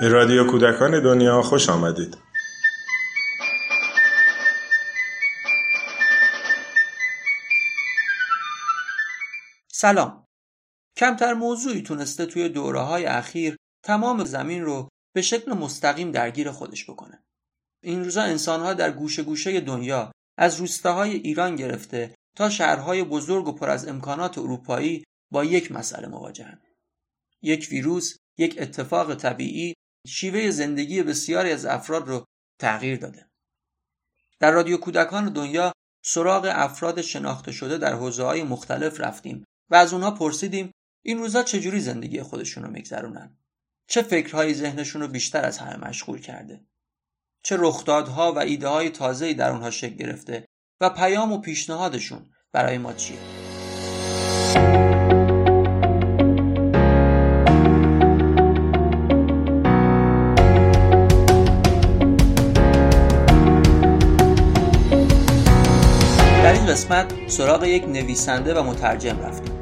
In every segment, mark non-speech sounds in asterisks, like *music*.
به رادیو کودکان دنیا خوش آمدید. سلام. کمتر موضوعی تونسته توی دوره های اخیر تمام زمین رو به شکل مستقیم درگیر خودش بکنه. این روزا انسانها در گوشه گوشه دنیا از روستاهای ایران گرفته تا شهرهای بزرگ و پر از امکانات اروپایی با یک مسئله مواجهن. یک ویروس، یک اتفاق طبیعی شیوه زندگی بسیاری از افراد رو تغییر داده. در رادیو کودکان دنیا سراغ افراد شناخته شده در حوزه های مختلف رفتیم و از اونها پرسیدیم این روزا چجوری زندگی خودشون رو میگذرونن؟ چه فکرهایی ذهنشون رو بیشتر از همه مشغول کرده؟ چه رخدادها و ایده های تازه‌ای در اونها شکل گرفته و پیام و پیشنهادشون برای ما چیه؟ قسمت سراغ یک نویسنده و مترجم رفتیم.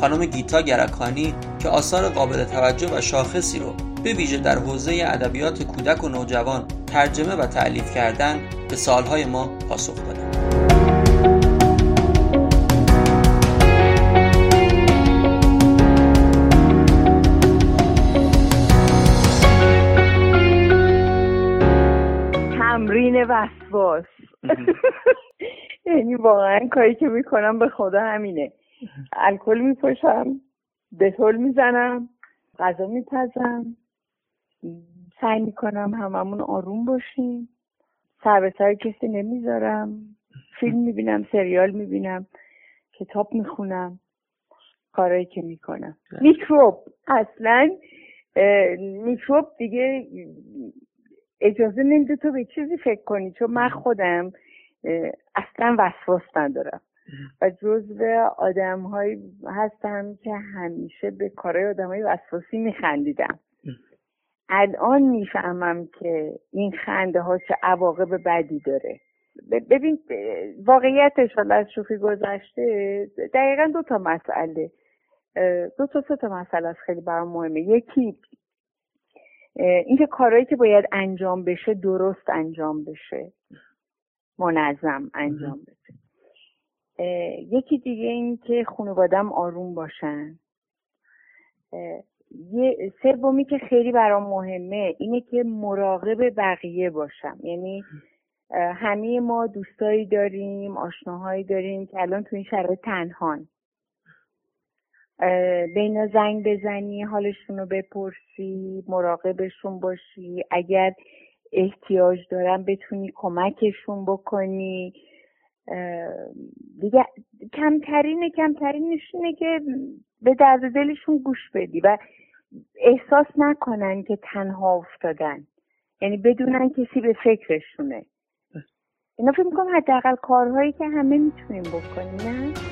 خانم گیتا گرکانی که آثار قابل توجه و شاخصی رو به ویژه در حوزه ادبیات کودک و نوجوان ترجمه و تعلیف کردن به سالهای ما پاسخ دادن. تمرین وسواس. *laughs* یعنی واقعا کاری که می‌کنم به خدا همینه. الکل میپشم دتول می‌زنم غذا میپزم سعی می‌کنم هممون آروم باشیم سر به سر کسی نمی‌ذارم فیلم می‌بینم سریال می‌بینم کتاب می‌خونم کارایی که می‌کنم. میکروب. اصلا میکروب دیگه اجازه نمیده تو به چیزی فکر کنی. چون من خودم اصلا وسواس ندارم. و جزو آدم هایی هستم که همیشه به کارهای آدم های وسواسی میخندیدم. الان می‌فهمم که این خنده ها چه عواقب بدی داره. ببین واقعیتش حالا از شوخی گذشته دقیقا دو تا مسئله. دو تا سه تا مسئله است خیلی برام مهمه. یکی اینکه کارهایی که باید انجام بشه درست انجام بشه. منظم انجام بشه یکی دیگه این که خانوادم آروم باشن. یه سومی که خیلی برام مهمه اینه که مراقب بقیه باشم. یعنی همه ما دوستایی داریم آشناهایی داریم که الان تو این شرایط تنهان. به زنگ بزنی حالشون رو بپرسی مراقبشون باشی. اگر احتیاج دارن بتونی کمکشون بکنی. دیگه کمترین کمترینش اینه که به درد دلشون گوش بدی و احساس نکنن که تنها افتادن. یعنی بدونن کسی به فکرشونه. اینا فکر می‌کنم حداقل کارهایی که همه می‌تونیم بکنیم نه؟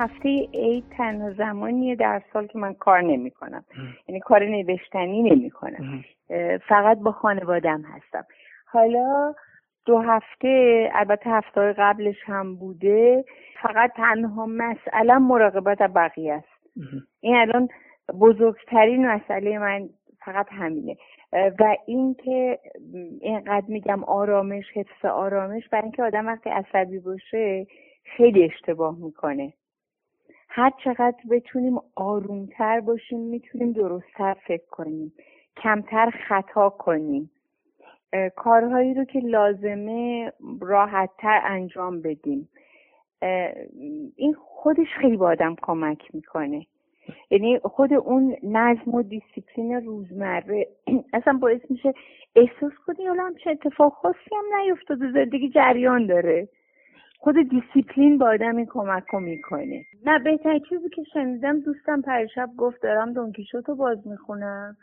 هفته عید تنها زمانیه در سال که من کار نمی کنم یعنی کار نوشتنی نمی کنم فقط با خانوادم هستم. حالا دو هفته البته هفته قبلش هم بوده فقط تنها مسئله مراقبت بقیه است. این الان بزرگترین مسئله من فقط همینه. و اینکه اینقدر میگم آرامش حفظ آرامش برای اینکه آدم وقتی عصبی باشه خیلی اشتباه می‌کنه. هر چقدر بتونیم آرومتر باشیم می‌تونیم درستتر فکر کنیم کمتر خطا کنیم. کارهایی رو که لازمه راحتتر انجام بدیم. این خودش خیلی با آدم کمک می‌کنه. یعنی خود اون نظم و دیسیپلین روزمره *clears throat* اصلا باعث میشه احساس کنی حالا هم چه اتفاق خاصی هم نیفتاده زندگی جریان داره. خود دیسیپلین با آدم این کمک رو می‌کنه. نه بهتر چیزی که شنیدم دوستم پرشب گفت دارم دونکیشوتو باز می‌خونم.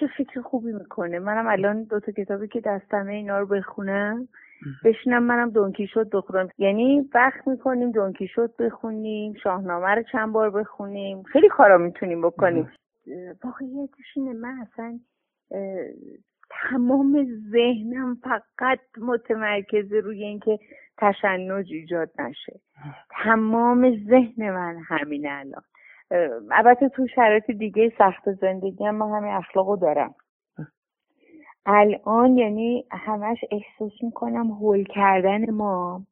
چه فکر خوبی می‌کنه. منم الان دو تا کتابی که دستمه اینا رو بخونم بشینم منم دونکی شد بخونم. یعنی وقت می‌کنیم دونکی شد بخونیم شاهنامه رو چند بار بخونیم. خیلی کارا می‌تونیم بکنیم. واقعیتش اینه من اصلا تمام ذهنم فقط متمرکز روی اینکه تشنج ایجاد نشه. تمام ذهن من همینه الان. البته تو شرایط دیگه سخت زندگی هم من همین اخلاقو دارم. الان یعنی همش احساس می‌کنم هول کردن ما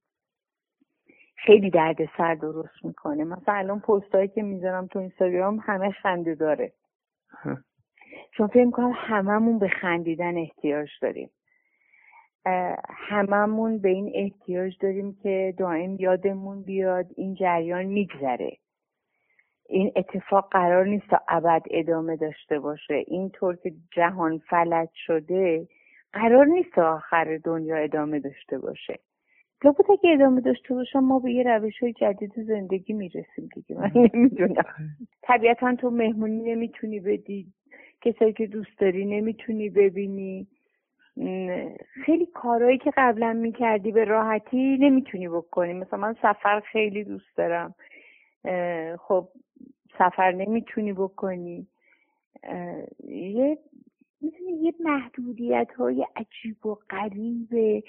خیلی درد سر درست می‌کنه. مثلا الان پستایی که می‌ذارم تو اینستاگرام همه خنده داره. چون فکر می‌کنم هممون به خندیدن احتیاج داریم. هممون به این احتیاج داریم که دائم یادمون بیاد این جریان میگذره. این اتفاق قرار نیست تا ابد ادامه داشته باشه. اینطور که جهان فلج شده قرار نیست تا آخر دنیا ادامه داشته باشه. لابد اگه ادامه داشته باشم ما به یه روش های جدید زندگی می‌رسیم دیگه. من نمی‌دونم. طبیعتا تو مهمونی نمی‌تونی بدی. کسایی که دوست داری nemiتونی ببینی. خیلی کارهایی که قبلا می‌کردی به راحتی نمی‌تونی بکنی. مثلا من سفر خیلی دوست دارم. خب سفر نمی‌تونی بکنی. یه می‌تونی یه محدودیت های عجیب و غریبه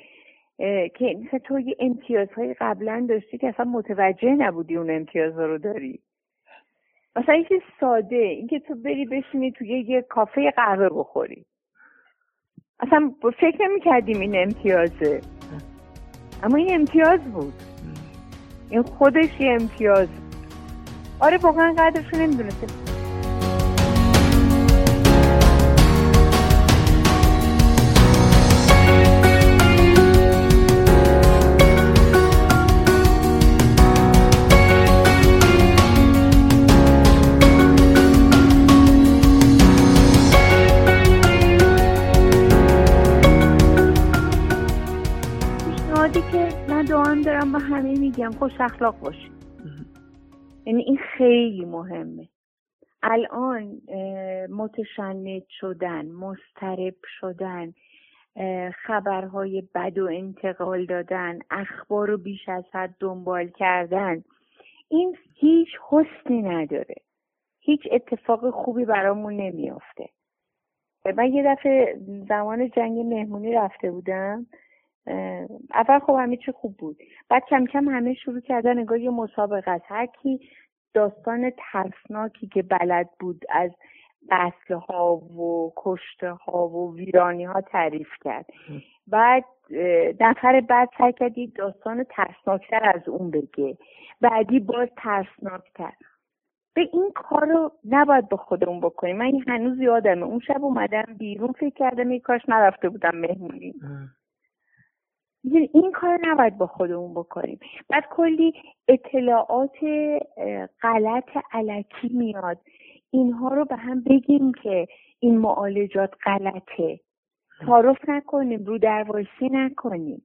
که مثلا تو یه امتیازهای قبلا داشتی که اصلا متوجه نبودی اون امتیازها رو داری. مثلا اینکه ساده اینکه تو بری بشینی توی یه کافه قهوه بخوری. اصلا فکر نمی کردیم این امتیازه. اما این امتیاز بود. این خودش یه امتیاز. آره واقعا قدرش نمی‌دونسته همه میگم خوش اخلاق باشید یعنی این خیلی مهمه. الان متشنج شدن مسترب شدن خبرهای بد و انتقال دادن اخبار رو بیش از حد دنبال کردن این هیچ حسنی نداره. هیچ اتفاق خوبی برامون نمیافته. من یه دفعه زمان جنگ مهمونی رفته بودم. اول خب همه چی خوب بود. بعد کم کم همه شروع کردن نگاه یه مسابقه است هر کی داستان ترسناکی که بلد بود از قتل ها و کشته ها و ویرانی ها تعریف کرد. بعد نفر بعد سعی کرد یک داستان ترسناکتر از اون بگه. بعدی باز ترسناکتر. به این کار رو نباید به خودمون بکنیم. من هنوز یادمه. اون شب اومدم بیرون فکر کردم یک کاش نرفته بودم مهمونی. این کار نباید با خودمون بکنیم. بعد کلی اطلاعات غلط علکی میاد. اینها رو به هم بگیم که این معالجات غلطه. تعارف نکنیم رو دروایسی نکنیم.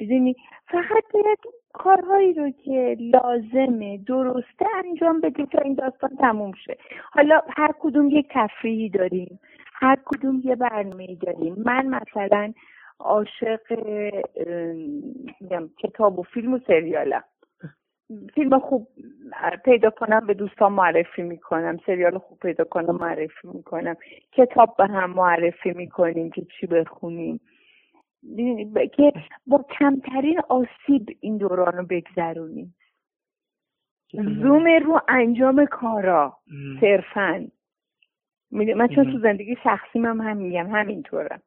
بدونی فقط باید کارهایی رو که لازمه درسته انجام بدیم تا این داستان تموم شه. حالا هر کدوم یک تفریحی داریم هر کدوم یه برنامه داریم. من مثلا عاشق کتاب و فیلم و سریالم. فیلم خوب پیدا کنم به دوستان معرفی می‌کنم. سریال خوب پیدا کنم معرفی می‌کنم. کتاب به هم معرفی می‌کنیم که چی بخونیم. که با کمترین آسیب این دوران رو بگذرونیم. زوم رو انجام کارا صرفا. من چون تو زندگی شخصی هم, هم میگم همینطورم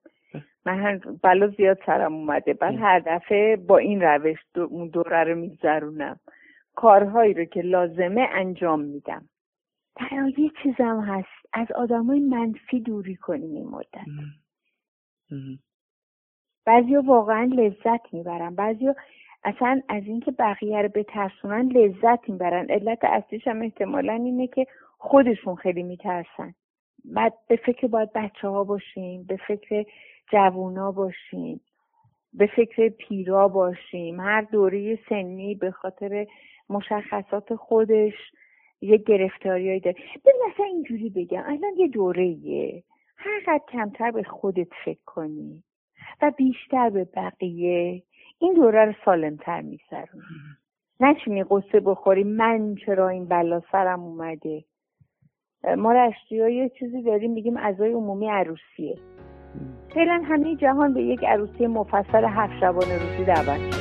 من بلا زیاد سرم اومده. بعد هر دفعه با این روش اون دوره رو میگذرونم. کارهایی رو که لازمه انجام میدم. برای یه چیزم هست. از آدمای منفی دوری کنیم این مدت. بعضی واقعا لذت می‌برن. بعضی اصلا از اینکه بقیه رو بترسونن لذت می‌برن. علت اصلیش هم احتمالا اینه که خودشون خیلی میترسن. بعد به فکر باید بچه ها باشیم به فکر جوونا باشیم به فکر پیرا باشیم. هر دوره سنی به خاطر مشخصات خودش یه گرفتاریایی داره. ببین مثلا اینجوری بگم الان یه دوره هرقدر کمتر به خودت فکر کنی و بیشتر به بقیه این دوره رو سالمتر نه نشینی قصه بخوری من چرا این بلا سرم اومده؟ ما رشتی یه چیزی داریم میگیم ازای عمومی عروسیه. فعلا همه جهان به یک عروسی مفصل هفت شبانه روزی دعوت شد.